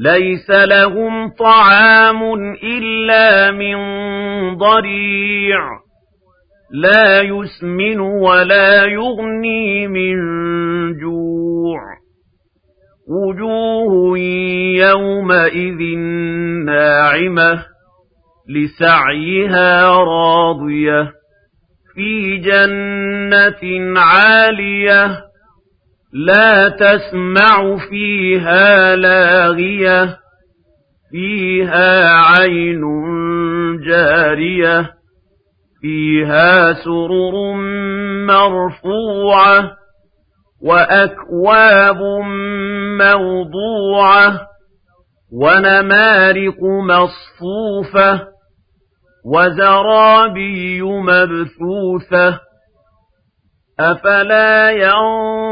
ليس لهم طعام إلا من ضريع. لا يسمن ولا يغني من جوع. وجوه يومئذ ناعمة لسعيها راضية. في جنة عالية لا تسمع فيها لاغية فيها عين جارية فيها سرر مرفوعة وأكواب موضوعة ونمارق مصفوفة وزرابي مبثوثة. أفلا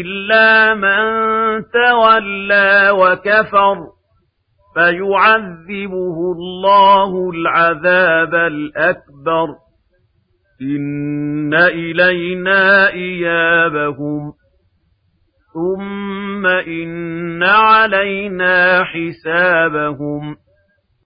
إلا من تولى وكفر فيعذبه الله العذاب الأكبر إن إلينا إيابهم ثم إن علينا حسابهم